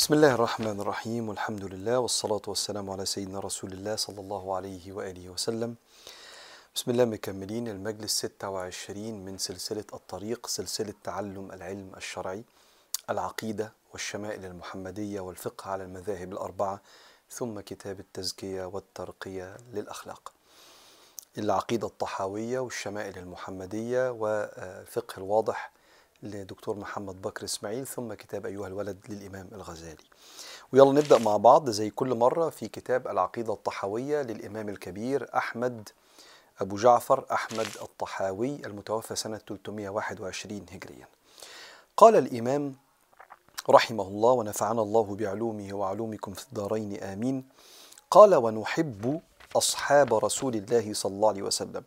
بسم الله الرحمن الرحيم والحمد لله والصلاة والسلام على سيدنا رسول الله صلى الله عليه وآله وسلم بسم الله مكملين المجلس 26 من سلسلة الطريق سلسلة تعلم العلم الشرعي العقيدة والشمائل المحمدية والفقه على المذاهب الأربعة ثم كتاب التزكية والترقية للأخلاق العقيدة الطحاوية والشمائل المحمدية والفقه الواضح لدكتور محمد بكر إسماعيل ثم كتاب أيها الولد للإمام الغزالي. ويلا نبدأ مع بعض زي كل مرة في كتاب العقيدة الطحاوية للإمام الكبير أحمد أبو جعفر أحمد الطحاوي المتوفى سنة 321 هجريا. قال الإمام رحمه الله ونفعنا الله بعلومه وعلومكم في الدارين آمين. قال ونحب أصحاب رسول الله صلى الله عليه وسلم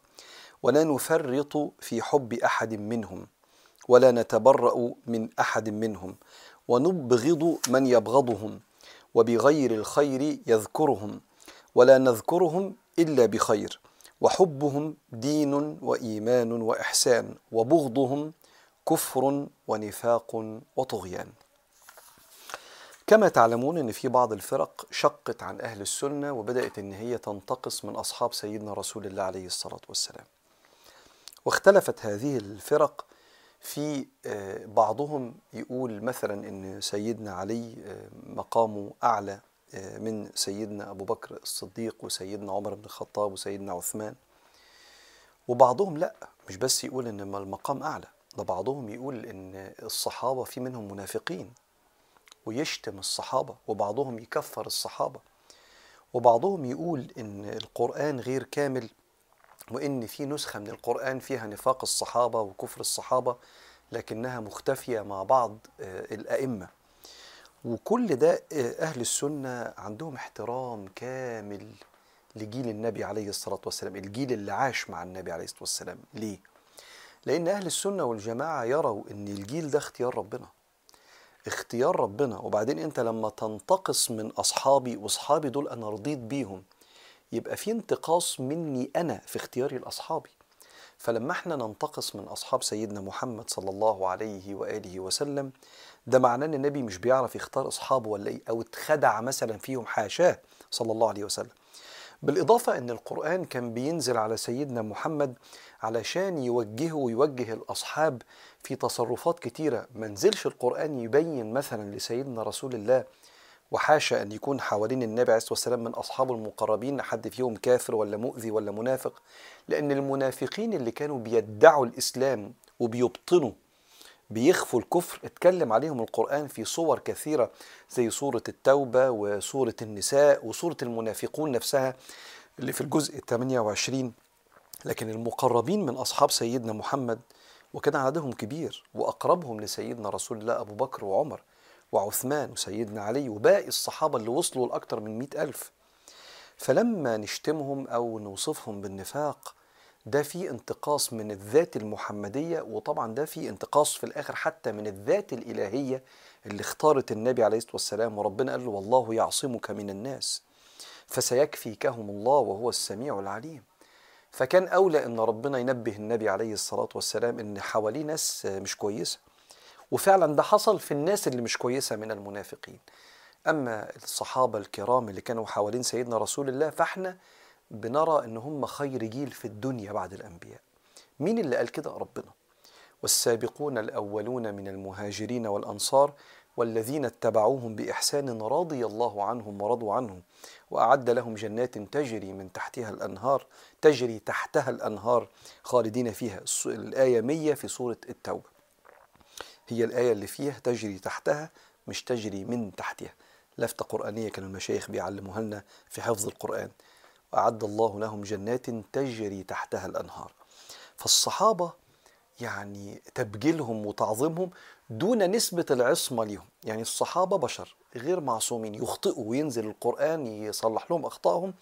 ولا نفرط في حب أحد منهم ولا نتبرأ من أحد منهم ونبغض من يبغضهم وبغير الخير يذكرهم ولا نذكرهم إلا بخير وحبهم دين وإيمان وإحسان وبغضهم كفر ونفاق وطغيان. كما تعلمون إن في بعض الفرق شقت عن أهل السنة وبدأت إن هي تنتقص من أصحاب سيدنا رسول الله عليه الصلاة والسلام. واختلفت هذه الفرق في بعضهم يقول مثلا إن سيدنا علي مقامه أعلى من سيدنا أبو بكر الصديق وسيدنا عمر بن الخطاب وسيدنا عثمان. وبعضهم لأ مش بس يقول إن المقام أعلى ده بعضهم يقول إن الصحابة في منهم منافقين. ويشتم الصحابة وبعضهم يكفر الصحابة. وبعضهم يقول إن القرآن غير كامل. وإن في نسخة من القرآن فيها نفاق الصحابة وكفر الصحابة لكنها مختفية مع بعض الأئمة. وكل ده أهل السنة عندهم احترام كامل لجيل النبي عليه الصلاة والسلام الجيل اللي عاش مع النبي عليه الصلاة والسلام. ليه؟ لأن أهل السنة والجماعة يروا إن الجيل ده اختيار ربنا. اختيار ربنا. وبعدين أنت لما تنتقص من أصحابي وأصحابي دول أنا رضيت بيهم يبقى في انتقاص مني أنا في اختياري لأصحابي. فلما إحنا ننتقص من أصحاب سيدنا محمد صلى الله عليه وآله وسلم ده معناه إن النبي مش بيعرف يختار أصحابه ولا إيه أو اتخدع مثلا فيهم حاشاه صلى الله عليه وسلم. بالإضافة إن القرآن كان بينزل على سيدنا محمد علشان يوجهه ويوجه الأصحاب في تصرفات كتيرة. ما نزلش القرآن يبين مثلا لسيدنا رسول الله وحاشا أن يكون حوالين النبي عليه الصلاة والسلام من اصحابه المقربين حد فيهم كافر ولا مؤذي ولا منافق. لأن المنافقين اللي كانوا بيدعوا الإسلام وبيبطنوا بيخفوا الكفر اتكلم عليهم القرآن في صور كثيرة زي سورة التوبة وسورة النساء وسورة المنافقون نفسها اللي في الجزء 28 لكن المقربين من أصحاب سيدنا محمد وكان عددهم كبير وأقربهم لسيدنا رسول الله أبو بكر وعمر وعثمان وسيدنا علي وباقي الصحابة اللي وصلوا لأكثر من مئة ألف. فلما نشتمهم أو نوصفهم بالنفاق ده في انتقاص من الذات المحمدية وطبعا ده في انتقاص في الآخر حتى من الذات الإلهية اللي اختارت النبي عليه الصلاة والسلام. وربنا قال له والله يعصمك من الناس فسيكفيكهم الله وهو السميع العليم. فكان أولى أن ربنا ينبه النبي عليه الصلاة والسلام أن حواليه ناس مش كويسة. وفعلا ده حصل في الناس اللي مش كويسة من المنافقين. أما الصحابة الكرام اللي كانوا حوالين سيدنا رسول الله فإحنا بنرى إن هم خير جيل في الدنيا بعد الأنبياء. مين اللي قال كده؟ ربنا. والسابقون الأولون من المهاجرين والأنصار والذين اتبعوهم بإحسان رضي الله عنهم ورضوا عنهم وأعد لهم جنات تجري من تحتها الأنهار تجري تحتها الأنهار خالدين فيها. الآية 100 في سورة التوبة. هي الآية اللي فيها تجري تحتها مش تجري من تحتها. لفتة قرآنية كانوا المشايخ بيعلموها لنا في حفظ القرآن. وأعد الله لهم جنات تجري تحتها الأنهار. فالصحابة يعني تبجيلهم وتعظيمهم دون نسبة العصمة لهم يعني الصحابة بشر غير معصومين يخطئوا وينزل القرآن يصلح لهم أخطائهم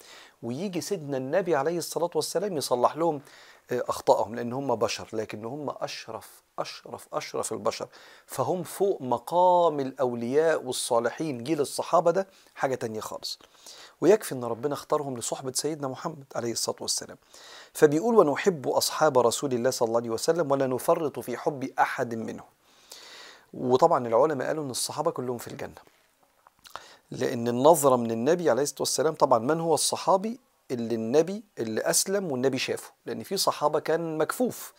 ويجي سيدنا النبي عليه الصلاة والسلام يصلح لهم أخطائهم لأن هم بشر لكن هم أشرف أشرف أشرف البشر. فهم فوق مقام الأولياء والصالحين. جيل الصحابة ده حاجة تانية خالص. ويكفي أن ربنا اختارهم لصحبة سيدنا محمد عليه الصلاة والسلام. فبيقول ونحب أصحاب رسول الله صلى الله عليه وسلم ولا نفرط في حب أحد منهم. وطبعا العلماء قالوا أن الصحابة كلهم في الجنة. لأن النظرة من النبي عليه الصلاة والسلام طبعا من هو الصحابي اللي النبي اللي أسلم والنبي شافه. لأن في صحابة كان مكفوف.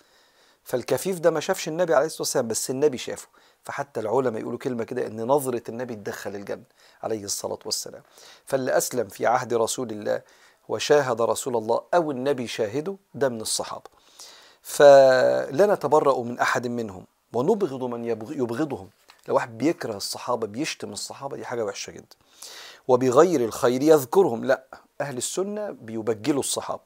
فالكفيف ده ما شافش النبي عليه الصلاة والسلام بس النبي شافه. فحتى العلماء يقولوا كلمة كده إن نظرة النبي تدخل الجنة عليه الصلاة والسلام. فاللي أسلم في عهد رسول الله وشاهد رسول الله أو النبي شاهده ده من الصحابة. فلا نتبرأ من أحد منهم ونبغض من يبغضهم. لو واحد بيكره الصحابة بيشتم الصحابة دي حاجة وحشة جدا. وبغير الخير يذكرهم لا. أهل السنة بيبجلوا الصحابة.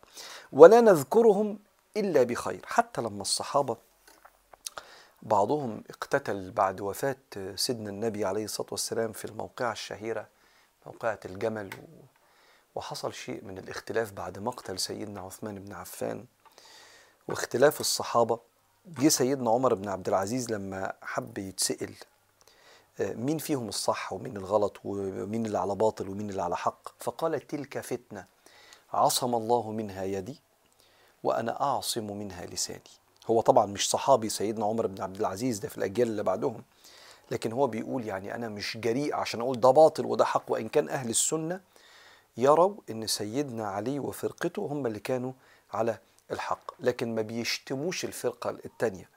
ولا نذكرهم إلا بخير. حتى لما الصحابة بعضهم اقتتل بعد وفاة سيدنا النبي عليه الصلاة والسلام في الموقعة الشهيرة موقعة الجمل وحصل شيء من الاختلاف بعد مقتل سيدنا عثمان بن عفان. واختلاف الصحابة جه سيدنا عمر بن عبد العزيز لما حب يتسأل مين فيهم الصح ومين الغلط ومين اللي على باطل ومين اللي على حق؟ فقال تلك فتنة عصم الله منها يدي. وأنا أعصم منها لساني. هو طبعا مش صحابي سيدنا عمر بن عبد العزيز ده في الأجيال اللي بعدهم. لكن هو بيقول يعني أنا مش جريء عشان أقول ده باطل وده حق وإن كان أهل السنة يروا إن سيدنا علي وفرقته هم اللي كانوا على الحق. لكن ما بيشتموش الفرقة التانية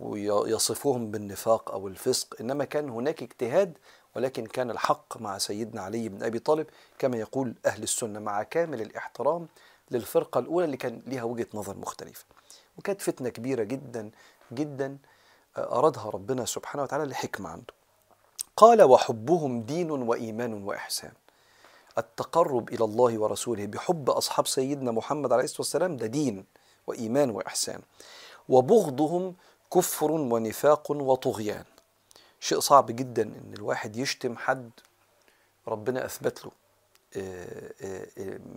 ويصفوهم بالنفاق أو الفسق. إنما كان هناك اجتهاد ولكن كان الحق مع سيدنا علي بن أبي طالب كما يقول أهل السنة. مع كامل الاحترام للفرقة الأولى اللي كان لها وجهة نظر مختلفة. وكانت فتنة كبيرة جدا جدا أرادها ربنا سبحانه وتعالى لحكمة عنده. قال وحبهم دين وإيمان وإحسان. التقرب إلى الله ورسوله بحب أصحاب سيدنا محمد عليه الصلاة والسلام ده دين وإيمان وإحسان. وبغضهم كفر ونفاق وطغيان. شيء صعب جدا إن الواحد يشتم حد ربنا أثبت له.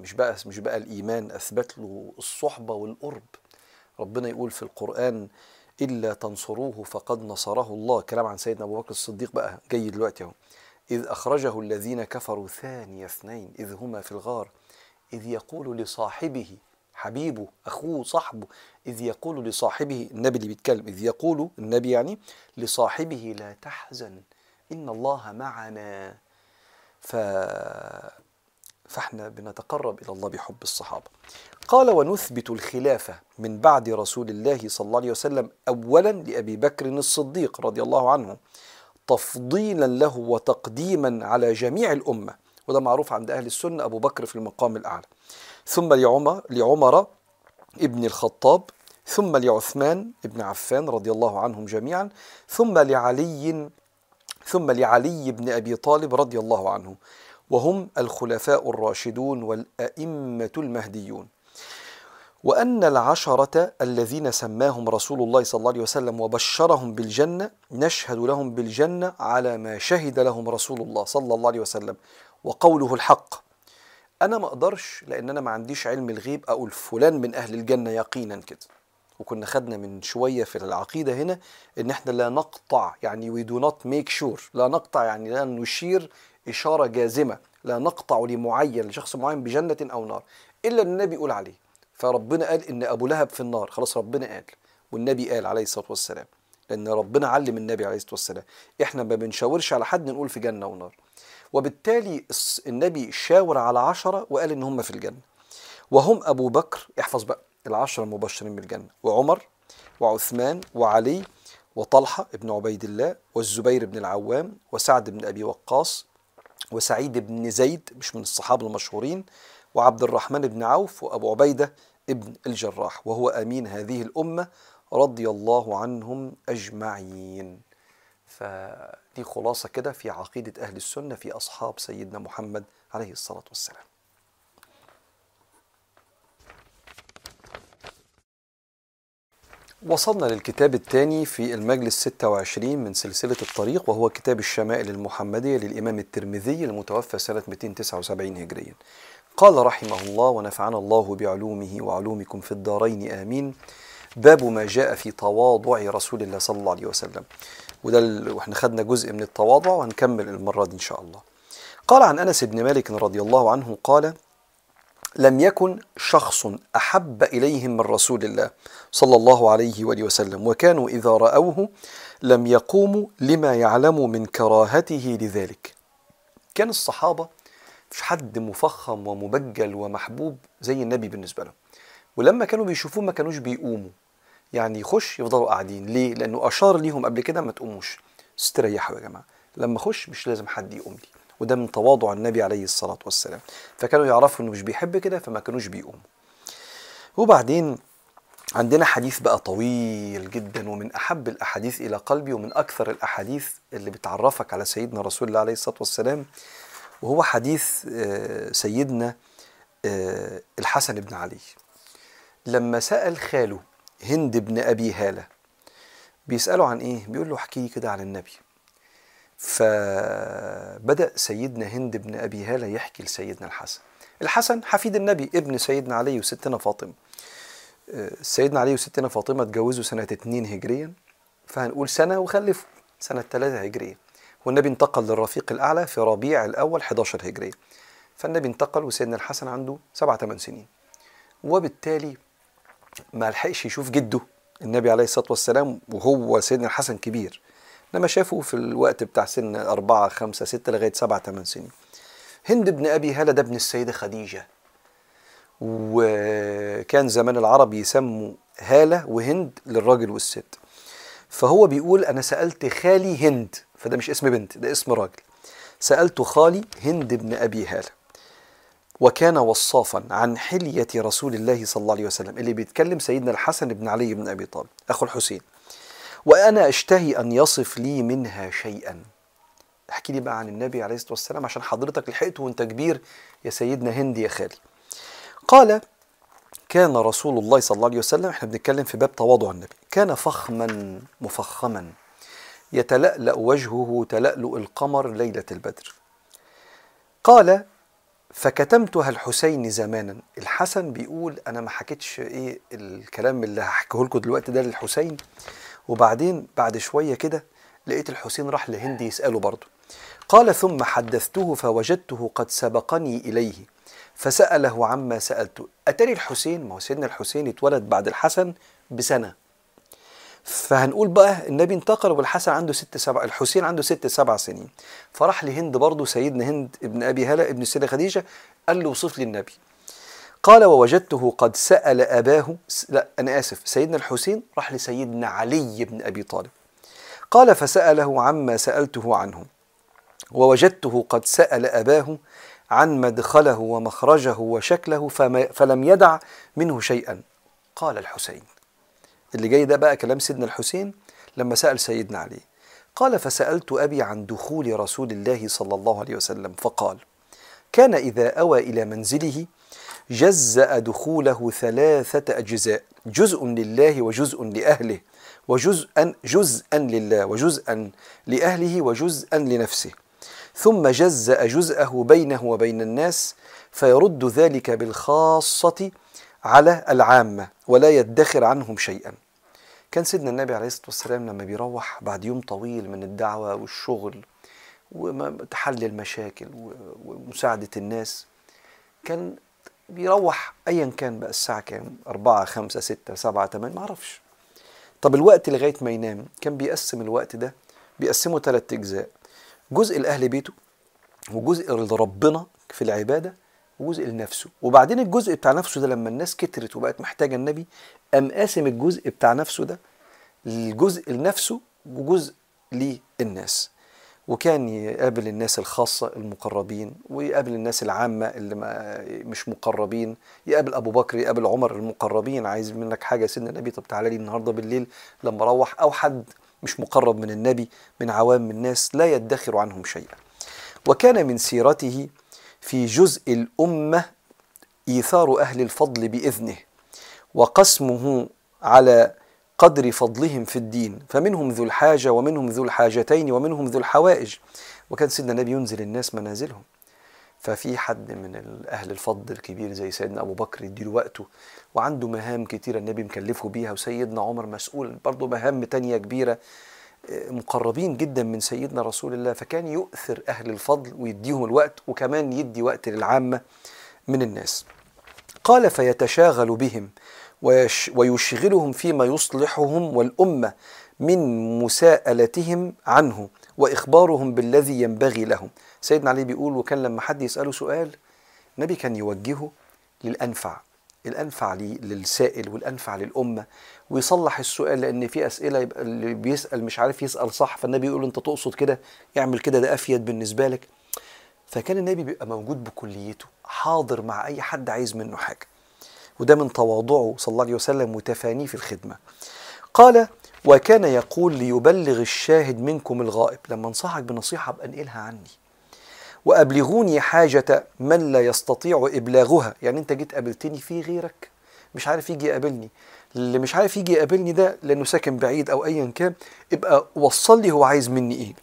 مش بقى مش بقى الإيمان أثبت له الصحبة والقرب. ربنا يقول في القرآن إلا تنصروه فقد نصره الله. كلام عن سيدنا أبو بكر الصديق بقى جاي دلوقتي أهو. إذ أخرجه الذين كفروا ثاني اثنين إذ هما في الغار إذ يقول لصاحبه حبيبه أخوه صاحبه إذ يقول لصاحبه النبي اللي بيتكلم إذ يقول النبي يعني لصاحبه لا تحزن إن الله معنا. ف... فاحنا بنتقرب إلى الله بحب الصحابة. قال ونثبت الخلافة من بعد رسول الله صلى الله عليه وسلم أولا لأبي بكر الصديق رضي الله عنه تفضيلا له وتقديما على جميع الأمة. وده معروف عند أهل السنة أبو بكر في المقام الأعلى. ثم لعمر لعمر ابن الخطاب ثم لعثمان ابن عفان رضي الله عنهم جميعا ثم لعلي ثم لعلي بن أبي طالب رضي الله عنه. وهم الخلفاء الراشدون والأئمة المهديون. وأن العشرة الذين سماهم رسول الله صلى الله عليه وسلم وبشرهم بالجنة نشهد لهم بالجنة على ما شهد لهم رسول الله صلى الله عليه وسلم وقوله الحق. أنا ما أقدرش لأن أنا ما عنديش علم الغيب أقول فلان من أهل الجنة يقينا كده. وكنا خدنا من شوية في العقيدة هنا إن إحنا لا نقطع يعني we do not make sure لا نقطع يعني لا نشير إشارة جازمة لا نقطع لمعين لشخص معين بجنة أو نار إلا إن النبي يقول عليه فربنا قال إن أبو لهب في النار خلاص ربنا قال والنبي قال عليه الصلاة والسلام لأن ربنا علم النبي عليه الصلاة والسلام إحنا ما بنشاورش على حد نقول في جنة ونار. وبالتالي النبي شاور على عشرة وقال إن هم في الجنة. وهم أبو بكر احفظ بقى العشرة المبشرين بالجنة وعمر وعثمان وعلي وطلحة ابن عبيد الله والزبير بن العوام وسعد بن أبي وقاص وسعيد بن زيد مش من الصحابة المشهورين وعبد الرحمن بن عوف وأبو عبيدة ابن الجراح وهو أمين هذه الأمة رضي الله عنهم أجمعين. فدي خلاصة كده في عقيدة أهل السنة في أصحاب سيدنا محمد عليه الصلاة والسلام. وصلنا للكتاب الثاني في المجلس 26 من سلسلة الطريق وهو كتاب الشمائل المحمدية للإمام الترمذي المتوفى سنة 279 هجريا. قال رحمه الله ونفعنا الله بعلومه وعلومكم في الدارين آمين. باب ما جاء في تواضع رسول الله صلى الله عليه وسلم. وده ال... وإحنا خدنا جزء من التواضع وهنكمل المرة دي إن شاء الله. قال عن أنس بن مالك رضي الله عنه قال لم يكن شخص أحب إليهم من رسول الله صلى الله عليه وآله وسلم وكانوا إذا رأوه لم يقوموا لما يعلموا من كراهته لذلك. كان الصحابة مش حد مفخم ومبجل ومحبوب زي النبي بالنسبة لهم. ولما كانوا بيشوفوه ما كانوش بيقوموا. يعني يخش يفضلوا قاعدين. ليه؟ لأنه أشار ليهم قبل كده ما تقوموش. استريحوا يا جماعة. لما أخش مش لازم حد يقوم لي وده من تواضع النبي عليه الصلاة والسلام. فكانوا يعرفوا إنه مش بيحب كده فما كانوش بيقوموا. وبعدين عندنا حديث بقى طويل جدا ومن أحب الأحاديث إلى قلبي ومن أكثر الأحاديث اللي بتعرفك على سيدنا رسول الله عليه الصلاة والسلام وهو حديث آه، سيدنا آه، الحسن بن علي. لما سأل خاله هند بن أبي هالة بيسأله عن إيه؟ بيقول له احكي لي كده عن النبي. فبدأ سيدنا هند بن أبي هالة يحكي لسيدنا الحسن. الحسن حفيد النبي ابن سيدنا علي وستنا فاطمة. آه، سيدنا علي وستنا فاطمة اتجوزوا سنة 2 هجريا فهنقول سنة وخلفوا سنة 3 هجرية. والنبي انتقل للرفيق الأعلى في ربيع الأول 11 هجرية. فالنبي انتقل وسيدنا الحسن عنده 7 8 سنين. وبالتالي ما لحقش يشوف جده النبي عليه الصلاة والسلام وهو سيدنا الحسن كبير. لما شافه في الوقت بتاع سن أربعة خمسة ستة لغاية سبعة ثمان سنين. هند بن أبي هالة ده ابن السيدة خديجة. وكان زمان العرب يسموا هالة وهند للراجل والست. فهو بيقول أنا سألت خالي هند فده مش اسم بنت ده اسم راجل. سألت خالي هند بن أبي هالة. وكان وصافا عن حلية رسول الله صلى الله عليه وسلم اللي بيتكلم سيدنا الحسن بن علي بن أبي طالب أخو الحسين. وأنا أشتهي أن يصف لي منها شيئا. احكي لي بقى عن النبي عليه الصلاة والسلام عشان حضرتك لحقته وأنت كبير. يا سيدنا هند يا خالي. قال كان رسول الله صلى الله عليه وسلم إحنا بنتكلم في باب تواضع النبي كان فخما مفخما. يتلألأ وجهه تلألؤ القمر ليلة البدر. قال فكتمتها الحسين زمانا. الحسن بيقول أنا ما حكيتش إيه الكلام اللي هحكيه لكم دلوقتي ده للحسين. وبعدين بعد شوية كده لقيت الحسين راح لهند يسأله برضه. قال ثم حدثته فوجدته قد سبقني إليه فسأله عما سالته أتاري الحسين؟ ما هو سيدنا الحسين اتولد بعد الحسن بسنة. فهنقول بقى النبي انتقل والحسن عنده ست سبع الحسين عنده ست سبع سنين. فراح لهند برضه سيدنا هند ابن أبي هلأ ابن السيدة خديجة قال له وصف لي النبي. قال ووجدته قد سأل أباه لا أنا آسف سيدنا الحسين راح لسيدنا علي بن أبي طالب. قال فسأله عما سألته عنه. ووجدته قد سأل أباه عن مدخله ومخرجه وشكله فما فلم يدع منه شيئا. قال الحسين. اللي جاي ده بقى كلام سيدنا الحسين لما سأل سيدنا علي. قال فسألت أبي عن دخول رسول الله صلى الله عليه وسلم فقال كان إذا أوى إلى منزله جزأ دخوله ثلاثة أجزاء جزء لله وجزء لأهله وجزءا جزءا لله وجزءا لأهله وجزءا لنفسه. ثم جزأ جزءه بينه وبين الناس فيرد ذلك بالخاصة على العامة ولا يدخر عنهم شيئا. كان سيدنا النبي عليه الصلاة والسلام لما بيروح بعد يوم طويل من الدعوة والشغل وتحل المشاكل ومساعدة الناس كان بيروح أيا كان بقى الساعة كام؟ أربعة خمسة ستة سبعة ثمانية معرفش طب الوقت لغاية ما ينام كان بيقسم الوقت ده بيقسمه ثلاث أجزاء جزء لأهل بيته وجزء لربنا في العبادة وجزء لنفسه. وبعدين الجزء بتاع نفسه ده لما الناس كترت وبقت محتاجة النبي قام قاسم الجزء بتاع نفسه ده الجزء لنفسه وجزء للناس. وكان يقابل الناس الخاصة المقربين ويقابل الناس العامة اللي ما مش مقربين يقابل أبو بكر يقابل عمر المقربين عايز منك حاجة سيدنا النبي؟ طب تعالى لي النهاردة بالليل لما أروح أو حد مش مقرب من النبي من عوام الناس لا يدخر عنهم شيئا. وكان من سيرته في جزء الأمة إيثار أهل الفضل بإذنه وقسمه على قدر فضلهم في الدين فمنهم ذو الحاجة ومنهم ذو الحاجتين ومنهم ذو الحوائج. وكان سيدنا النبي ينزل الناس منازلهم. ففي حد من أهل الفضل الكبير زي سيدنا أبو بكر يديله وقته وعنده مهام كتيرة النبي مكلفه بيها وسيدنا عمر مسؤول برضه مهام تانية كبيرة مقربين جدا من سيدنا رسول الله. فكان يؤثر أهل الفضل ويديهم الوقت وكمان يدي وقت للعامة من الناس. قال فيتشاغل بهم ويشغلهم فيما يصلحهم والأمة من مساءلتهم عنه وإخبارهم بالذي ينبغي لهم. سيدنا علي بيقول وكان لما حد يسأله سؤال النبي كان يوجهه للأنفع الأنفع للسائل والأنفع للأمة ويصلح السؤال لأن في أسئلة يبقى اللي بيسأل مش عارف يسأل صح فالنبي يقول أنت تقصد كده اعمل كده ده أفيد بالنسبة لك. فكان النبي بيبقى موجود بكليته حاضر مع أي حد عايز منه حاجة. وده من تواضعه صلى الله عليه وسلم وتفانيه في الخدمة. قال وكان يقول ليبلغ الشاهد منكم الغائب. لما انصحك بنصيحة أبقى انقلها عني. وأبلغوني حاجة من لا يستطيع إبلاغها. يعني أنت جيت قابلتني في غيرك. مش عارف يجي يقابلني. اللي مش عارف يجي يقابلني ده لأنه ساكن بعيد أو أيا كان ابقى وصل لي هو عايز مني إيه.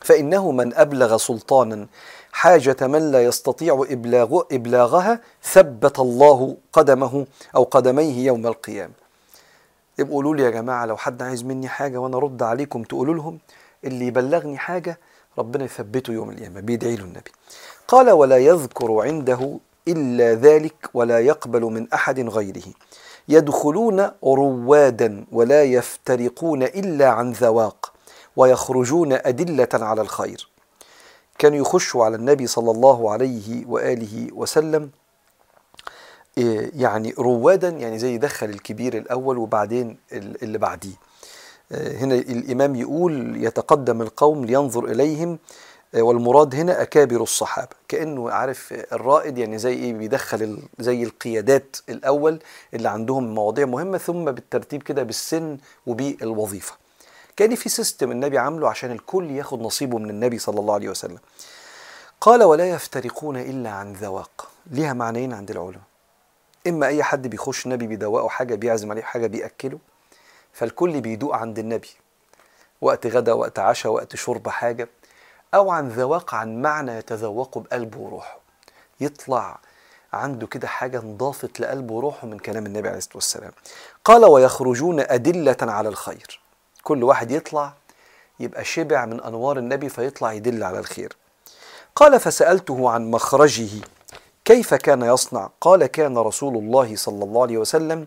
فإنه من أبلغ سلطانا حاجة من لا يستطيع إبلاغ إبلاغها ثبت الله قدمه أو قدميه يوم القيامة. يبقوا قولوا لي يا جماعة لو حد عايز مني حاجة وأنا أرد عليكم تقولوا لهم اللي يبلغني حاجة ربنا يثبته يوم القيامة بيدعي له النبي. قال ولا يذكر عنده إلا ذلك ولا يقبل من أحد غيره. يدخلون روادا ولا يفترقون إلا عن ذواق ويخرجون أدلة على الخير. كانوا يخشوا على النبي صلى الله عليه وآله وسلم يعني روادا يعني زي يدخل الكبير الأول وبعدين اللي بعديه. هنا الإمام يقول يتقدم القوم لينظر إليهم والمراد هنا أكابر الصحابة. كأنه عارف الرائد يعني زي إيه بيدخل زي القيادات الأول اللي عندهم مواضيع مهمة ثم بالترتيب كده بالسن وبالوظيفة كان في سيستم النبي عامله عشان الكل ياخد نصيبه من النبي صلى الله عليه وسلم. قال ولا يفترقون إلا عن ذواق. ليها معنيين عند العلماء. إما أي حد بيخش النبي بيدوقه حاجة بيعزم عليه حاجة بيأكله فالكل بيدوق عند النبي. وقت غدا وقت عشاء وقت شرب حاجة. أو عن ذواق عن معنى يتذوقه بقلبه وروحه. يطلع عنده كده حاجة انضافت لقلبه وروحه من كلام النبي عليه الصلاة والسلام. قال ويخرجون أدلة على الخير. كل واحد يطلع يبقى شبع من أنوار النبي فيطلع يدل على الخير. قال فسألته عن مخرجه كيف كان يصنع؟ قال كان رسول الله صلى الله عليه وسلم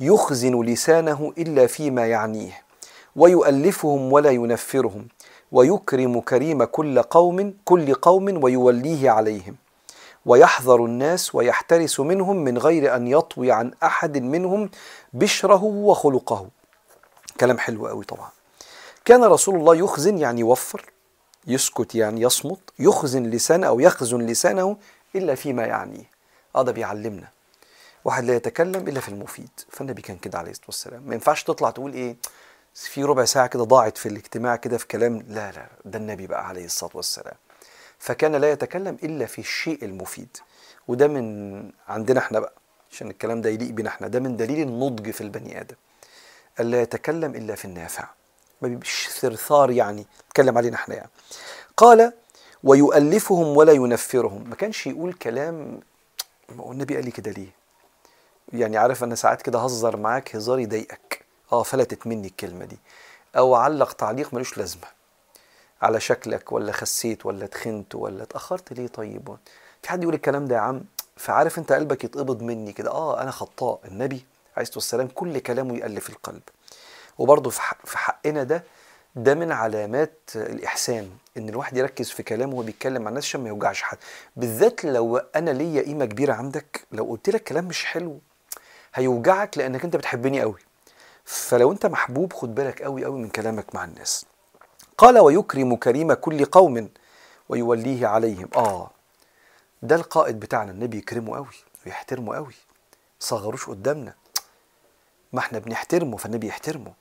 يخزن لسانه إلا فيما يعنيه ويؤلفهم ولا ينفرهم ويكرم كريم كل قوم كل قوم ويوليه عليهم ويحذر الناس ويحترس منهم من غير أن يطوي عن أحد منهم بشره وخلقه. كلام حلو قوي طبعا. كان رسول الله يخزن يعني يوفر يسكت يعني يصمت يخزن لسانه أو يخزن لسانه إلا فيما يعنيه. هذا بيعلمنا. واحد لا يتكلم إلا في المفيد. فالنبي كان كده عليه الصلاة والسلام. ما ينفعش تطلع تقول إيه في ربع ساعة كده ضاعت في الاجتماع كده في كلام. لا لا ده النبي بقى عليه الصلاة والسلام. فكان لا يتكلم إلا في الشيء المفيد. وده من عندنا إحنا بقى عشان الكلام ده يليق بينا إحنا. ده من دليل النضج في البني آدم. ألا يتكلم إلا في النافع. ما بيبقاش ثرثار يعني اتكلم علينا إحنا يعني. قال ويؤلفهم ولا ينفرهم. ما كانش يقول كلام هو النبي قال لي كده ليه؟ يعني عارف أنا ساعات كده هزر معاك هزار يضايقك. آه فلتت مني الكلمة دي. أو علق تعليق ملوش لازمة. على شكلك ولا خسيت ولا تخنت ولا اتاخرت ليه طيب؟ في حد يقول الكلام ده يا عم؟ فعارف أنت قلبك يتقبض مني كده. آه أنا خطاء. النبي عليه الصلاة والسلام كل كلامه يألف القلب. وبرضه في حقنا ده ده من علامات الإحسان إن الواحد يركز في كلامه وهو بيتكلم مع الناس عشان ما يوجعش حد. بالذات لو أنا ليا قيمة كبيرة عندك لو قلت لك كلام مش حلو هيوجعك لأنك أنت بتحبني قوي. فلو أنت محبوب خد بالك قوي قوي من كلامك مع الناس. قال ويكرم كريم كل قوم ويوليه عليهم. آه ده القائد بتاعنا النبي يكرمه قوي ويحترمه قوي. صغروش قدامنا. ما إحنا بنحترمه فالنبي يحترمه.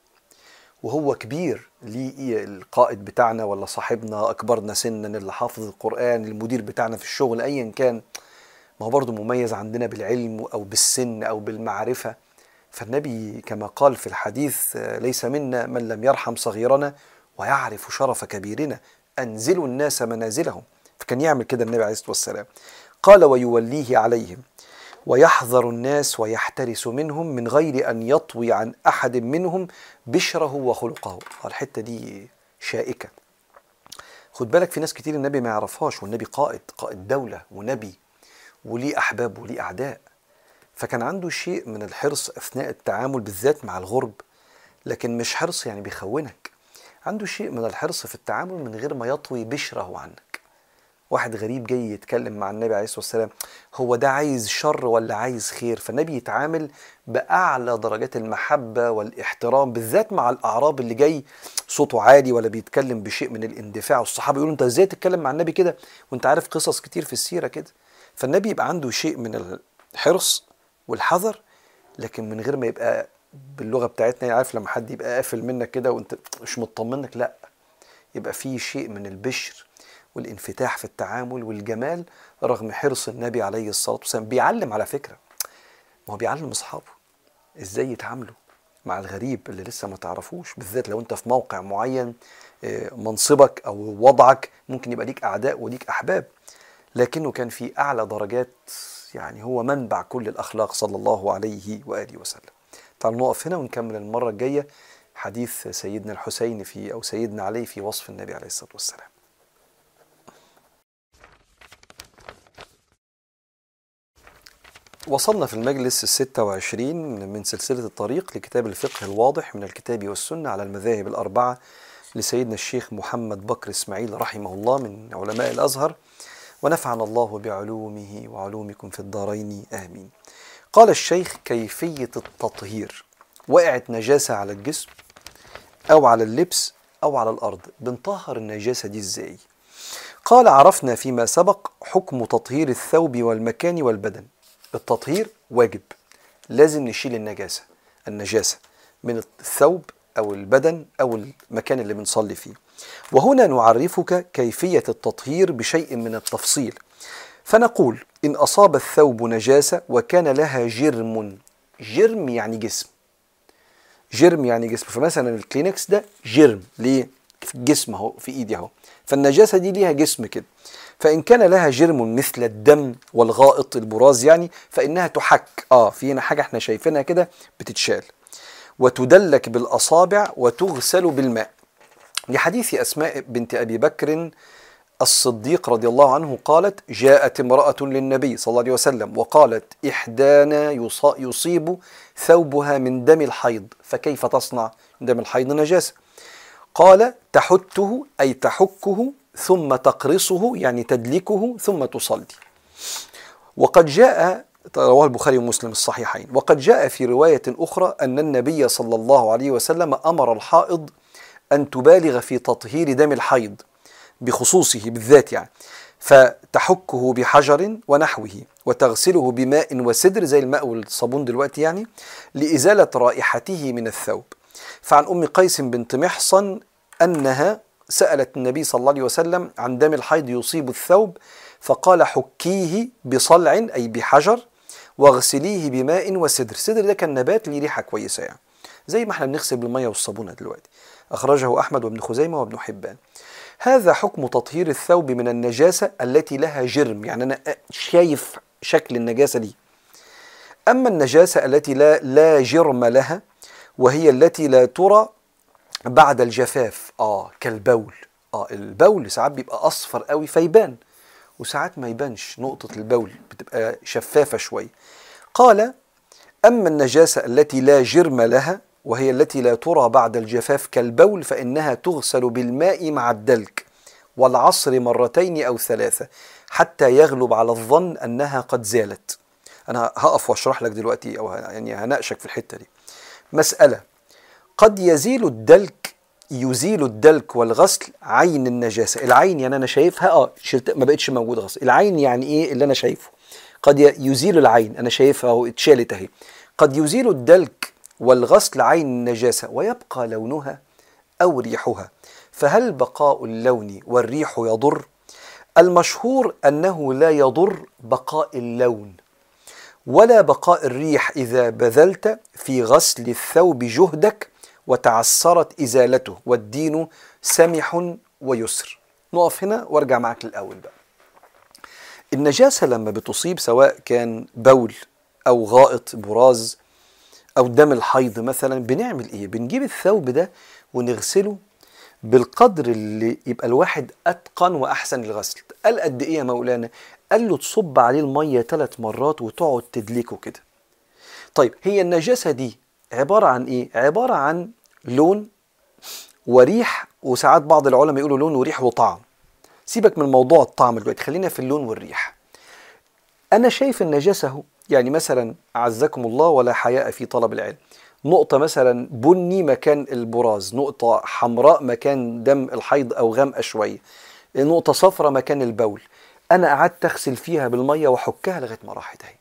وهو كبير ليه القائد بتاعنا ولا صاحبنا أكبرنا سنا اللي حافظ القرآن المدير بتاعنا في الشغل ايا كان. ما هو برضه مميز عندنا بالعلم أو بالسن أو بالمعرفة. فالنبي كما قال في الحديث ليس منا من لم يرحم صغيرنا ويعرف شرف كبيرنا. أنزلوا الناس منازلهم. فكان يعمل كده النبي عليه الصلاة والسلام. قال ويوليه عليهم. ويحذر الناس ويحترس منهم من غير أن يطوي عن أحد منهم بشره وخلقه. الحتة دي شائكة. خد بالك في ناس كتير النبي ما يعرفهاش والنبي قائد قائد دولة ونبي وليه أحباب وليه أعداء. فكان عنده شيء من الحرص أثناء التعامل بالذات مع الغرب لكن مش حرص يعني بيخونك. عنده شيء من الحرص في التعامل من غير ما يطوي بشره عنك. واحد غريب جاي يتكلم مع النبي عليه الصلاة والسلام هو ده عايز شر ولا عايز خير؟ فالنبي يتعامل بأعلى درجات المحبة والإحترام بالذات مع الأعراب اللي جاي صوته عالي ولا بيتكلم بشيء من الاندفاع. والصحابة يقولوا انت إزاي تتكلم مع النبي كده وانت عارف قصص كتير في السيرة كده؟ فالنبي يبقى عنده شيء من الحرص والحذر لكن من غير ما يبقى باللغة بتاعتنا عارف لما حد يبقى قافل منك كده وانت مش مطمنك لا يبقى في شيء من البشر والانفتاح في التعامل والجمال رغم حرص النبي عليه الصلاة والسلام. بيعلم على فكرة ما هو بيعلم أصحابه إزاي يتعاملوا مع الغريب اللي لسه ما تعرفوش بالذات لو أنت في موقع معين منصبك أو وضعك ممكن يبقى ليك أعداء وليك أحباب. لكنه كان في أعلى درجات يعني هو منبع كل الأخلاق صلى الله عليه وآله وسلم. تعالوا نقف هنا ونكمل المرة الجاية حديث سيدنا الحسين في أو سيدنا علي في وصف النبي عليه الصلاة والسلام. وصلنا في المجلس الستة وعشرين من سلسلة الطريق لكتاب الفقه الواضح من الكتاب والسنة على المذاهب الأربعة لسيدنا الشيخ محمد بكر إسماعيل رحمه الله من علماء الأزهر. ونفعنا الله بعلومه وعلومكم في الدارين. آمين. قال الشيخ كيفية التطهير؟ وقعت نجاسة على الجسم أو على اللبس أو على الأرض. بنطهر النجاسة دي إزاي؟ قال عرفنا فيما سبق حكم تطهير الثوب والمكان والبدن. التطهير واجب. لازم نشيل النجاسة النجاسة من الثوب أو البدن أو المكان اللي بنصلي فيه. وهنا نعرفك كيفية التطهير بشيء من التفصيل. فنقول إن أصاب الثوب نجاسة وكان لها جرم. جرم يعني جسم. جرم يعني جسم. فمثلا الكلينكس ده جرم. ليه؟ الجسم أهو في إيدي أهو. فالنجاسة دي ليها جسم كده. فإن كان لها جرم مثل الدم والغائط البراز يعني فإنها تحك. آه في هنا حاجة إحنا شايفينها كده بتتشال. وتدلك بالأصابع وتغسل بالماء. لحديث أسماء بنت أبي بكر الصديق رضي الله عنه قالت جاءت امرأة للنبي صلى الله عليه وسلم وقالت إحدانا يصيب ثوبها من دم الحيض فكيف تصنع؟ دم الحيض نجاسة. قال تحته أي تحكه ثم تقرصه يعني تدلكه ثم تصلي. وقد جاء رواه البخاري ومسلم الصحيحين وقد جاء في رواية أخرى أن النبي صلى الله عليه وسلم أمر الحائض أن تبالغ في تطهير دم الحيض بخصوصه بالذات يعني. فتحكه بحجر ونحوه وتغسله بماء وسدر زي الماء والصابون دلوقتي يعني لإزالة رائحته من الثوب. فعن أم قيس بنت محصن أنها سألت النبي صلى الله عليه وسلم عن دم الحيض يصيب الثوب فقال حكيه بصلع أي بحجر واغسليه بماء وسدر. سدر ده كان نبات ليه ريحة كويسة يعني زي ما إحنا بنغسل بالمية والصابونة دلوقتي. أخرجه أحمد وابن خزيمة وابن حبان. هذا حكم تطهير الثوب من النجاسة التي لها جرم يعني أنا شايف شكل النجاسة دي أما النجاسة التي لا, لا جرم لها وهي التي لا ترى بعد الجفاف آه كالبول. آه البول ساعات بيبقى أصفر قوي فيبان وساعات ما يبانش. نقطة البول بتبقى شفافة شوي. قال أما النجاسة التي لا جرم لها وهي التي لا ترى بعد الجفاف كالبول فإنها تغسل بالماء مع الدلك والعصر مرتين أو ثلاثة حتى يغلب على الظن أنها قد زالت. أنا هقف وأشرح لك دلوقتي أو يعني هناقشك في الحتة دي. مسألة قد يزيل الدلك يزيل الدلك والغسل عين النجاسة. العين يعني أنا شايفها آه شلت ما بقتش موجودة غسل. العين يعني إيه اللي أنا شايفه؟ قد يزيل العين. أنا شايفها أهو اتشالت أهي. قد يزيل الدلك والغسل عين النجاسة ويبقى لونها أو ريحها. فهل بقاء اللون والريح يضر؟ المشهور أنه لا يضر بقاء اللون ولا بقاء الريح إذا بذلت في غسل الثوب جهدك وتعسرت إزالته والدين سمح ويسر. نقف هنا وأرجع معك للأول بقى. النجاسة لما بتصيب سواء كان بول أو غائط براز أو دم الحيض مثلا بنعمل إيه؟ بنجيب الثوب ده ونغسله بالقدر اللي يبقى الواحد أتقن وأحسن الغسل قال قد إيه يا مولانا؟ قال له تصب عليه المية ثلاث مرات وتقعد تدلكه كده. طيب هي النجاسة دي عبارة عن إيه؟ عبارة عن لون وريح وساعات بعض العلماء يقولوا لون وريح وطعم. سيبك من موضوع الطعم دلوقتي خلينا في اللون والريح. أنا شايف النجاسة أهو. يعني مثلا أعزكم الله ولا حياء في طلب العلم. نقطة مثلا بني مكان البراز. نقطة حمراء مكان دم الحيض أو غامقة شوية نقطة صفراء مكان البول. أنا قعدت أغسل فيها بالمية وأحكها لغاية ما راحت أهي.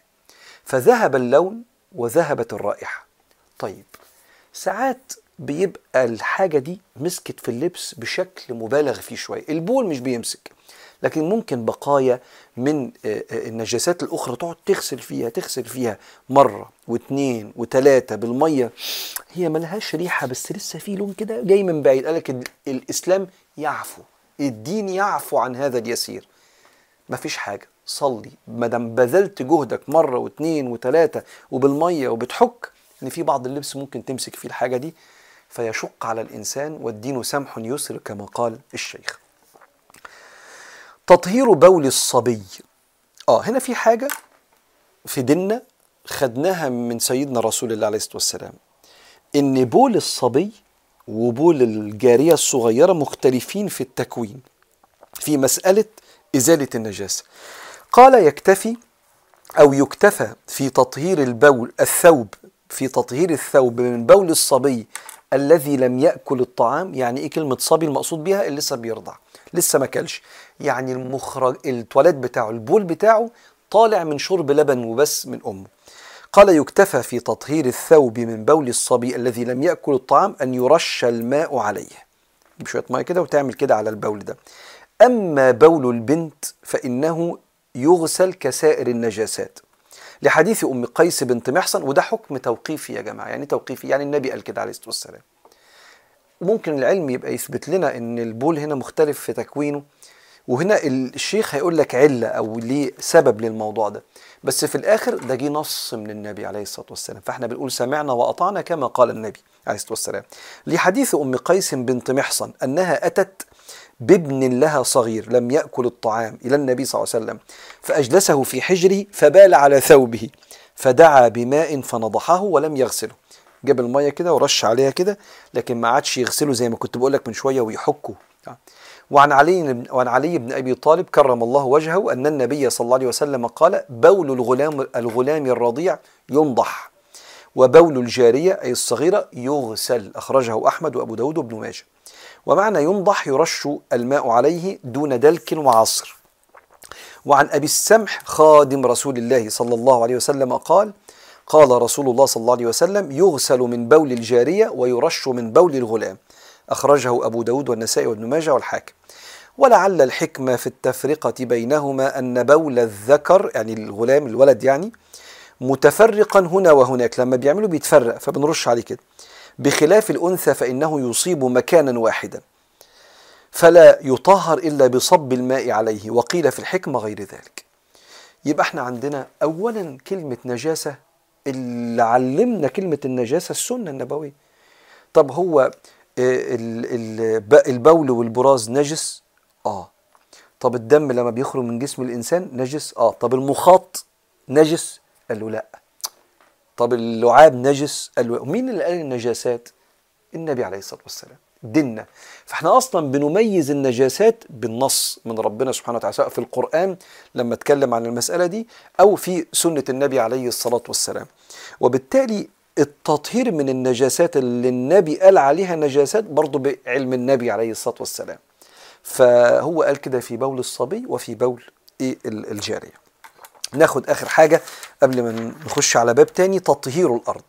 فذهب اللون وذهبت الرائحة. طيب ساعات بيبقى الحاجة دي مسكت في اللبس بشكل مبالغ فيه شوية البول مش بيمسك لكن ممكن بقايا من النجاسات الأخرى تقعد تغسل فيها تغسل فيها مرة واثنين وثلاثة بالمية هي ملهاش ريحة بس لسه في لون كده جاي من بعيد قالك الإسلام يعفو الدين يعفو عن هذا اليسير. مفيش حاجة صلي ما دام بذلت جهدك مرة واثنين وثلاثة وبالمية وبتحك إن في بعض اللبس ممكن تمسك فيه الحاجة دي فيشق على الإنسان والدين سمح يسر كما قال الشيخ. تطهير بول الصبي. آه هنا في حاجة في ديننا خدناها من سيدنا رسول الله عليه الصلاة والسلام. إن بول الصبي وبول الجارية الصغيرة مختلفين في التكوين في مسألة إزالة النجاسة. قال يكتفي أو يكتفى في تطهير البول الثوب في تطهير الثوب من بول الصبي الذي لم يأكل الطعام يعني إيه كلمة صبي المقصود بها اللي لسه بيرضع لسه ما كلش يعني المخرج التواليت بتاعه البول بتاعه طالع من شرب لبن وبس من أمه. قال يكتفى في تطهير الثوب من بول الصبي الذي لم يأكل الطعام أن يرش الماء عليه. تجيب شوية مية كده وتعمل كده على البول ده. أما بول البنت فإنه يغسل كسائر النجاسات. لحديث أم قيس بنت محصن وده حكم توقيفي يا جماعة يعني توقيفي يعني النبي قال كده عليه الصلاة والسلام. ممكن العلم يبقى يثبت لنا إن البول هنا مختلف في تكوينه وهنا الشيخ هيقول لك علة أو ليه سبب للموضوع ده. بس في الآخر ده جه نص من النبي عليه الصلاة والسلام. فإحنا بنقول سمعنا وأطعنا كما قال النبي عليه الصلاة والسلام. لحديث أم قيس بنت محصن أنها أتت بابن لها صغير لم يأكل الطعام إلى النبي صلى الله عليه وسلم فأجلسه في حجره فبال على ثوبه فدعا بماء فنضحه ولم يغسله. جاب المية كده ورش عليها كده لكن ما عادش يغسله زي ما كنت بقول لك من شوية ويحكه. وعن علي وعن علي بن أبي طالب كرم الله وجهه أن النبي صلى الله عليه وسلم قال: بول الغلام الغلام الرضيع ينضح وبول الجارية أي الصغيرة يغسل. أخرجه أحمد وأبو داود وابن ماجه. ومعنى ينضح يرش الماء عليه دون دلك وعصر. وعن أبي السمح خادم رسول الله صلى الله عليه وسلم قال: قال رسول الله صلى الله عليه وسلم يغسل من بول الجارية ويرش من بول الغلام. أخرجه أبو داود والنسائي وابن ماجه والحاكم ولعل الحكمة في التفرقة بينهما أن بول الذكر يعني الغلام الولد يعني متفرقا هنا وهناك لما بيعملوا بيتفرق فبنرش عليه كده بخلاف الأنثى فإنه يصيب مكانا واحدا فلا يطهر إلا بصب الماء عليه وقيل في الحكمة غير ذلك. يبقى إحنا عندنا أولا كلمة نجاسة اللي علمنا كلمة النجاسة السنة النبوية. طب هو البول والبراز نجس؟ آه. طب الدم لما بيخرج من جسم الإنسان نجس؟ آه. طب المخاط نجس؟ قال له لا. طب اللعاب نجس له مين اللي قال النجاسات؟ النبي عليه الصلاة والسلام. ديننا. فإحنا أصلا بنميز النجاسات بالنص من ربنا سبحانه وتعالى سواء في القرآن لما اتكلم عن المسألة دي أو في سنة النبي عليه الصلاة والسلام. وبالتالي التطهير من النجاسات اللي النبي قال عليها نجاسات برضه بعلم النبي عليه الصلاة والسلام. فهو قال كده في بول الصبي وفي بول إيه الجارية. ناخد آخر حاجة قبل ما نخش على باب تاني تطهير الأرض.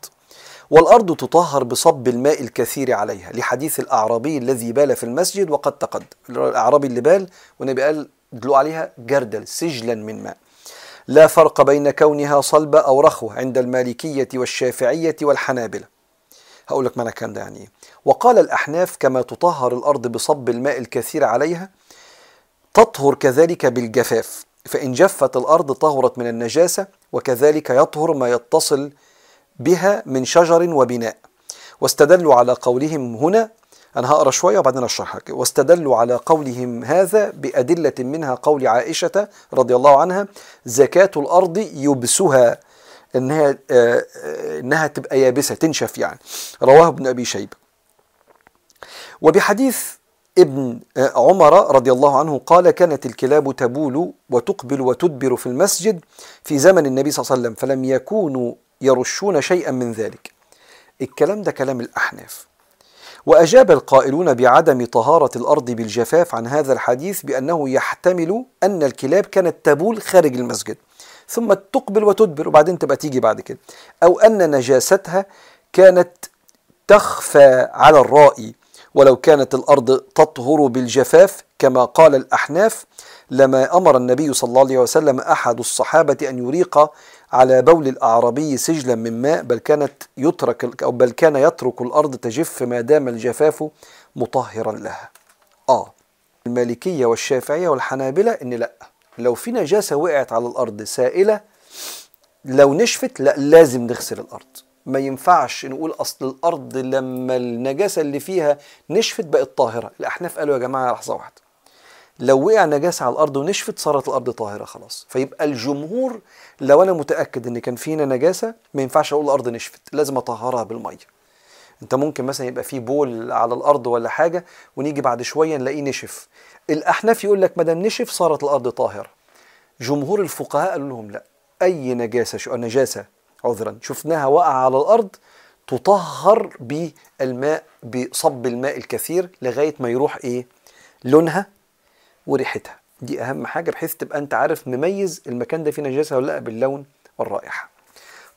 والأرض تطهر بصب الماء الكثير عليها لحديث الأعرابي الذي بال في المسجد وقد تقدم. الأعرابي اللي بال والنبي قال دلوا عليها جردل سجلا من ماء. لا فرق بين كونها صلبة أو رخوة عند المالكية والشافعية والحنابلة. هقول لك معنى الكلام ده يعني إيه. وقال الأحناف كما تطهر الأرض بصب الماء الكثير عليها تطهر كذلك بالجفاف. فإن جفت الأرض طهرت من النجاسة وكذلك يطهر ما يتصل بها من شجر وبناء. واستدلوا على قولهم هنا أنا هقرأ شوية وبعدين أشرحها واستدلوا على قولهم هذا بأدلة منها قول عائشة رضي الله عنها زكاة الأرض يبسها إنها آه إنها تبقى يابسة تنشف يعني. رواه ابن أبي شيبة. وبحديث ابن عمر رضي الله عنه قال كانت الكلاب تبول وتقبل وتدبر في المسجد في زمن النبي صلى الله عليه وسلم فلم يكونوا يرشون شيئا من ذلك. الكلام ده كلام الأحناف. وأجاب القائلون بعدم طهارة الأرض بالجفاف عن هذا الحديث بأنه يحتمل أن الكلاب كانت تبول خارج المسجد ثم تقبل وتدبر وبعدين تبقى تيجي بعد كده. أو أن نجاستها كانت تخفى على الرائي. ولو كانت الأرض تطهر بالجفاف كما قال الأحناف لما أمر النبي صلى الله عليه وسلم أحد الصحابة أن يريق على بول الأعرابي سجلا من ماء بل كانت يترك أو بل كان يترك الأرض تجف ما دام الجفاف مطهرا لها. آه. المالكية والشافعية والحنابلة إن لأ. لو في نجاسة وقعت على الأرض سائلة لو نشفت لأ لازم نغسل الأرض. ما ينفعش نقول أصل الأرض لما النجاسة اللي فيها نشفت بقت طاهرة. الأحناف قالوا يا جماعة لحظة واحدة. لو وقع نجاسة على الأرض ونشفت صارت الأرض طاهرة خلاص. فيبقى الجمهور لو أنا متأكد إن كان فينا نجاسة ما ينفعش أقول الأرض نشفت لازم أطهرها بالمية. أنت ممكن مثلا يبقى في بول على الأرض ولا حاجة ونيجي بعد شوية نلاقيه نشف. الأحناف يقول لك ما دام نشف صارت الأرض طاهرة. جمهور الفقهاء قالوا لهم لا أي نجاسة شو نجاسة عذرا. شفناها وقع على الأرض تطهر بالماء بصب الماء الكثير لغاية ما يروح إيه؟ لونها وريحتها. دي أهم حاجة بحيث تبقى أنت عارف مميز المكان ده فيه نجاسة ولا لأ باللون والرائحة.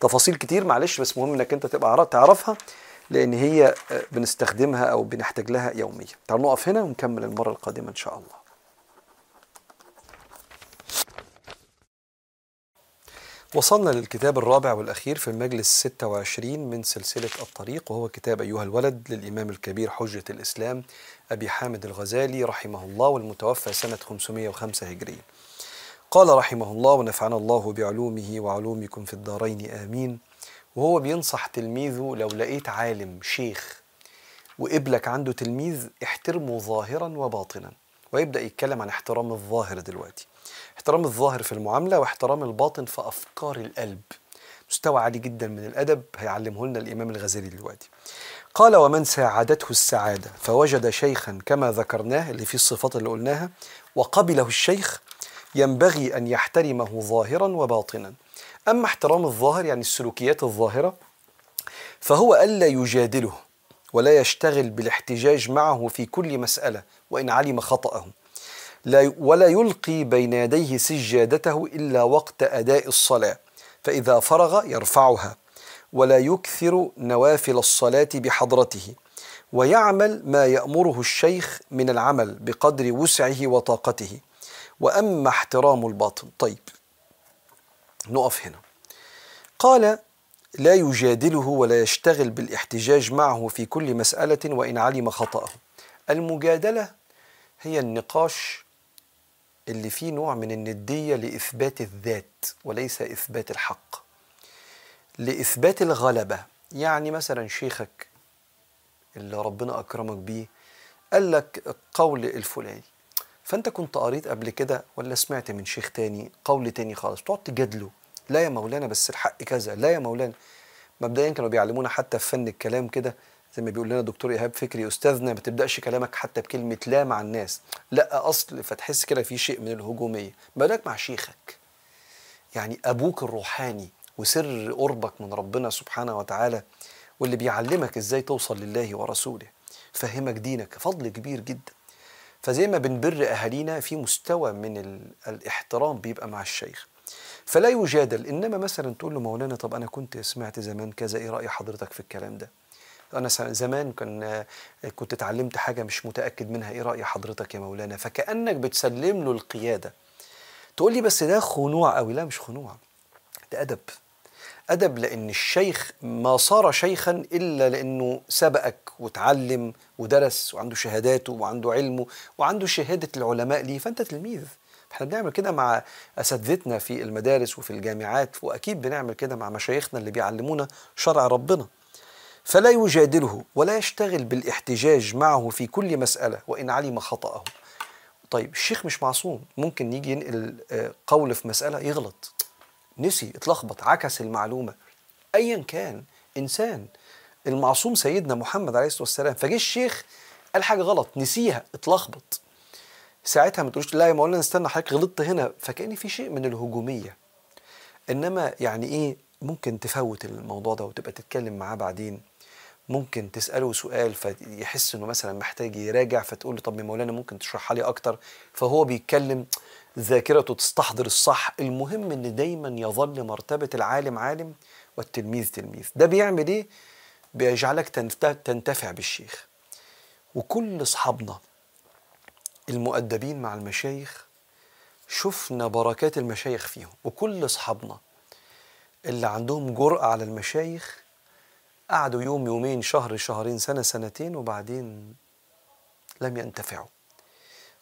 تفاصيل كتير معلش بس مهم إنك أنت تبقى تعرفها لأن هي بنستخدمها أو بنحتاج لها يوميا. تعالوا نقف هنا ونكمل المرة القادمة إن شاء الله. وصلنا للكتاب الرابع والأخير في المجلس 26 من سلسلة الطريق وهو كتاب أيها الولد للإمام الكبير حجة الإسلام أبي حامد الغزالي رحمه الله والمتوفى سنة 505 هجرية. قال رحمه الله ونفعنا الله بعلومه وعلومكم في الدارين آمين. وهو بينصح تلميذه لو لقيت عالم شيخ وقبلك عنده تلميذ احترمه ظاهرا وباطنا. ويبدأ يتكلم عن احترام الظاهر دلوقتي. احترام الظاهر في المعاملة واحترام الباطن في أفكار القلب. مستوى عالي جدا من الأدب هيعلمه لنا الإمام الغزالي دلوقتي. قال ومن ساعدته السعادة؟ فوجد شيخا كما ذكرناه اللي فيه الصفات اللي قلناها وقبله الشيخ ينبغي أن يحترمه ظاهرا وباطنا. أما احترام الظاهر يعني السلوكيات الظاهرة فهو ألا يجادله ولا يشتغل بالاحتجاج معه في كل مسألة وإن علم خطأه. لا ولا يلقي بين يديه سجادته إلا وقت أداء الصلاة فإذا فرغ يرفعها ولا يكثر نوافل الصلاة بحضرته ويعمل ما يأمره الشيخ من العمل بقدر وسعه وطاقته. وأما احترام الباطن طيب نقف هنا. قال لا يجادله ولا يشتغل بالاحتجاج معه في كل مسألة وإن علم خطأه. المجادلة هي النقاش اللي فيه نوع من الندية لإثبات الذات وليس إثبات الحق. لإثبات الغلبة يعني مثلا شيخك اللي ربنا أكرمك بيه قال لك قول الفلاني. فأنت كنت قريت قبل كده ولا سمعت من شيخ تاني قول تاني خالص؟ تقعد تجادله. لا يا مولانا بس الحق كذا لا يا مولانا. مبدئيا كانوا بيعلمونا حتى في فن الكلام كده زي ما بيقول لنا دكتور إيهاب فكري استاذنا ما تبداش كلامك حتى بكلمة لا مع الناس. لا أصل فتحس كده في شيء من الهجومية. بالك مع شيخك؟ يعني أبوك الروحاني وسر قربك من ربنا سبحانه وتعالى واللي بيعلمك إزاي توصل لله ورسوله. فهمك دينك فضل كبير جدا. فزي ما بنبر أهالينا في مستوى من الإحترام بيبقى مع الشيخ. فلا يجادل. إنما مثلا تقول له مولانا طب أنا كنت سمعت زمان كذا إيه رأي حضرتك في الكلام ده؟ أنا زمان كان كنت اتعلمت حاجة مش متأكد منها إيه رأي حضرتك يا مولانا؟ فكأنك بتسلم له القيادة. تقول لي بس ده خنوع قوي لا مش خنوع ده أدب. أدب لأن الشيخ ما صار شيخا إلا لأنه سبقك وتعلم ودرس وعنده شهاداته وعنده علمه وعنده شهادة العلماء ليه. فأنت تلميذ. إحنا بنعمل كده مع أساتذتنا في المدارس وفي الجامعات وأكيد بنعمل كده مع مشايخنا اللي بيعلمونا شرع ربنا. فلا يجادله ولا يشتغل بالاحتجاج معه في كل مسألة وإن علم خطأه. طيب الشيخ مش معصوم ممكن يجي ينقل قول في مسألة يغلط. نسي اتلخبط عكس المعلومة. أيا كان إنسان المعصوم سيدنا محمد عليه الصلاة والسلام فجه الشيخ قال حاجة غلط نسيها اتلخبط. ساعتها ما تقولش لا يا مولانا استنى حضرتك غلطت هنا. فكان في شيء من الهجومية. إنما يعني إيه؟ ممكن تفوت الموضوع ده وتبقى تتكلم معاه بعدين. ممكن تسأله سؤال فيحس إنه مثلا محتاج يراجع فتقول له طب مولانا ممكن تشرحها لي أكتر؟ فهو بيتكلم ذاكرته تستحضر الصح. المهم إن دايما يظل مرتبة العالم عالم والتلميذ تلميذ. ده بيعمل إيه؟ بيجعلك تنتفع بالشيخ. وكل أصحابنا المؤدبين مع المشايخ شفنا بركات المشايخ فيهم. وكل أصحابنا اللي عندهم جرأة على المشايخ قعدوا يوم يومين شهر شهرين سنة سنتين وبعدين لم ينتفعوا.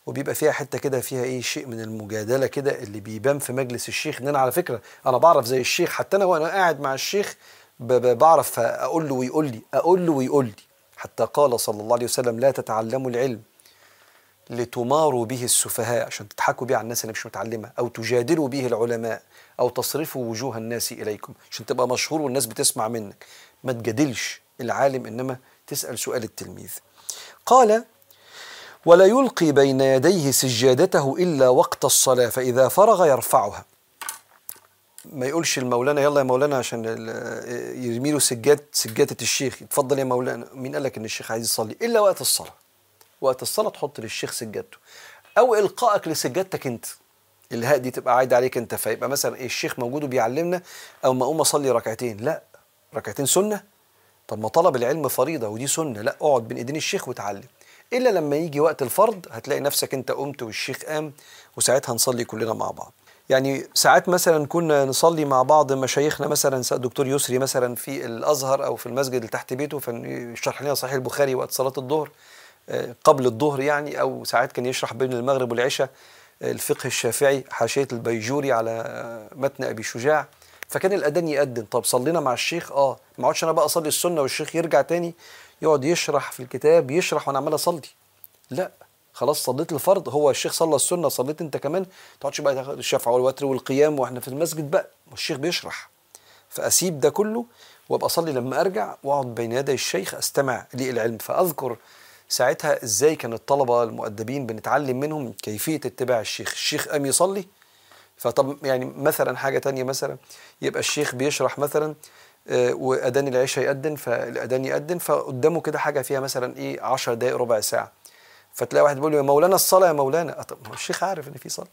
وبيبقى فيها حتة كده فيها إيه شيء من المجادلة كده اللي بيبان في مجلس الشيخ. إن أنا على فكرة أنا بعرف زي الشيخ حتى أنا وأنا قاعد مع الشيخ بعرف أقول له ويقول لي أقول له ويقول لي. حتى قال صلى الله عليه وسلم لا تتعلموا العلم لتماروا به السفهاء عشان تضحكوا بيه على الناس اللي مش متعلمة. أو تجادلوا به العلماء أو تصرفوا وجوه الناس إليكم عشان تبقى مشهور والناس بتسمع منك. ما تجادلش العالم إنما تسأل سؤال التلميذ. قال ولا يلقي بين يديه سجادته إلا وقت الصلاة فإذا فرغ يرفعها. ما يقولش المولانا يلا يا مولانا عشان يرمي له سجاد سجادة الشيخ. اتفضل يا مولانا. مين قال لك إن الشيخ عايز يصلي؟ إلا وقت الصلاة. وقت الصلاة تحط للشيخ سجادته. أو إلقائك لسجادتك أنت. الهاء دي تبقى عايدة عليك أنت فيبقى مثلا إيه الشيخ موجود وبيعلمنا أو ما أقوم أصلي ركعتين. لا. ركعتين سنة؟ طب ما طلب العلم فريضة ودي سنة لا اقعد بين ايدين الشيخ وتعلم. إلا لما يجي وقت الفرض هتلاقي نفسك انت قمت والشيخ قام وساعتها نصلي كلنا مع بعض. يعني ساعات مثلا كنا نصلي مع بعض مشايخنا مثلا دكتور يسري مثلا في الأزهر أو في المسجد اللي تحت بيته فيشرح لنا صحيح البخاري وقت صلاة الظهر قبل الظهر يعني أو ساعات كان يشرح بين المغرب والعشاء الفقه الشافعي حاشية البيجوري على متن أبي شجاع. فكان الأذان يأذن طب صلينا مع الشيخ؟ آه. ما اقعدش أنا بقى أصلي السنة والشيخ يرجع تاني يقعد يشرح في الكتاب يشرح وأنا عمال أصلي. لا. خلاص صليت الفرض. هو الشيخ صلى السنة صليت أنت كمان. ما تقعدش بقى تاخد الشفع والوتر والقيام وإحنا في المسجد بقى. والشيخ بيشرح. فأسيب ده كله وأبقى أصلي لما أرجع وأقعد بين يدي الشيخ أستمع للعلم فأذكر ساعتها إزاي كان الطلبة المؤدبين بنتعلم منهم كيفية اتباع الشيخ. الشيخ قام يصلي فطب يعني مثلا حاجة تانية مثلا يبقى الشيخ بيشرح مثلا وأذان العشاء يأذن فالأذان يأذن فقدامه كده حاجة فيها مثلا إيه 10 دقائق ربع ساعة. فتلاقي واحد بيقول يا مولانا الصلاة يا مولانا. طب الشيخ عارف إن في صلاة.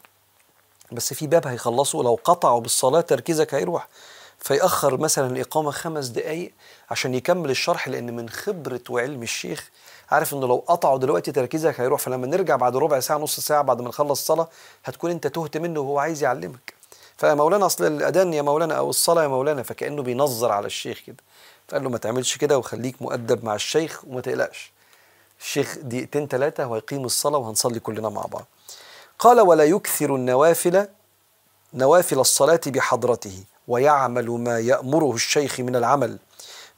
بس في باب هيخلصه لو قطعوا بالصلاة تركيزك هيروح. فيأخر مثلا الإقامة خمس دقايق عشان يكمل الشرح لأن من خبرة وعلم الشيخ عارف إنه لو قطعوا دلوقتي تركيزك هيروح فلما نرجع بعد ربع ساعة نص ساعة بعد ما نخلص الصلاة هتكون أنت تهت منه وهو عايز يعلمك. فمولانا أصل الأذان يا مولانا أو الصلاة يا مولانا فكأنه بينظر على الشيخ كده. فقال له ما تعملش كده وخليك مؤدب مع الشيخ وما تقلقش. الشيخ دقيقتين ثلاثة وهيقيم الصلاة وهنصلي كلنا مع بعض. قال ولا يكثر النوافل نوافل الصلاة بحضرته ويعمل ما يأمره الشيخ من العمل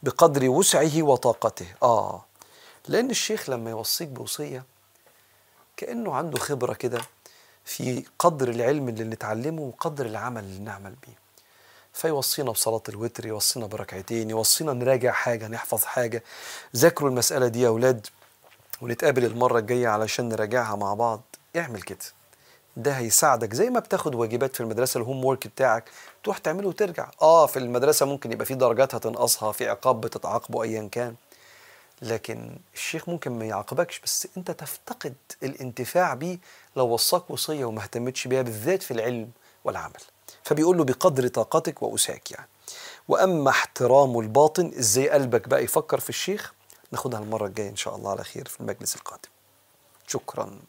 بقدر وسعه وطاقته. آه. لأن الشيخ لما يوصيك بوصية كأنه عنده خبرة كده في قدر العلم اللي نتعلمه وقدر العمل اللي نعمل بيه. فيوصينا بصلاة الوتر يوصينا بركعتين يوصينا نراجع حاجة نحفظ حاجة ذاكروا المسألة دي يا أولاد ونتقابل المرة الجاية علشان نراجعها مع بعض. اعمل كده. ده هيساعدك زي ما بتاخد واجبات في المدرسة الهوم وورك بتاعك تروح تعمله وترجع. آه في المدرسة ممكن يبقى في درجات هتنقصها في عقاب بتتعاقبه أيا كان. لكن الشيخ ممكن ما يعاقبكش بس انت تفتقد الانتفاع بيه لو وصاك وصية وما اهتمتش بيها بالذات في العلم والعمل. فبيقول له بقدر طاقتك واسعك يعني. وأما احترام الباطن إزاي قلبك بقى يفكر في الشيخ؟ ناخدها المرة الجاية إن شاء الله على خير في المجلس القادم. شكرا.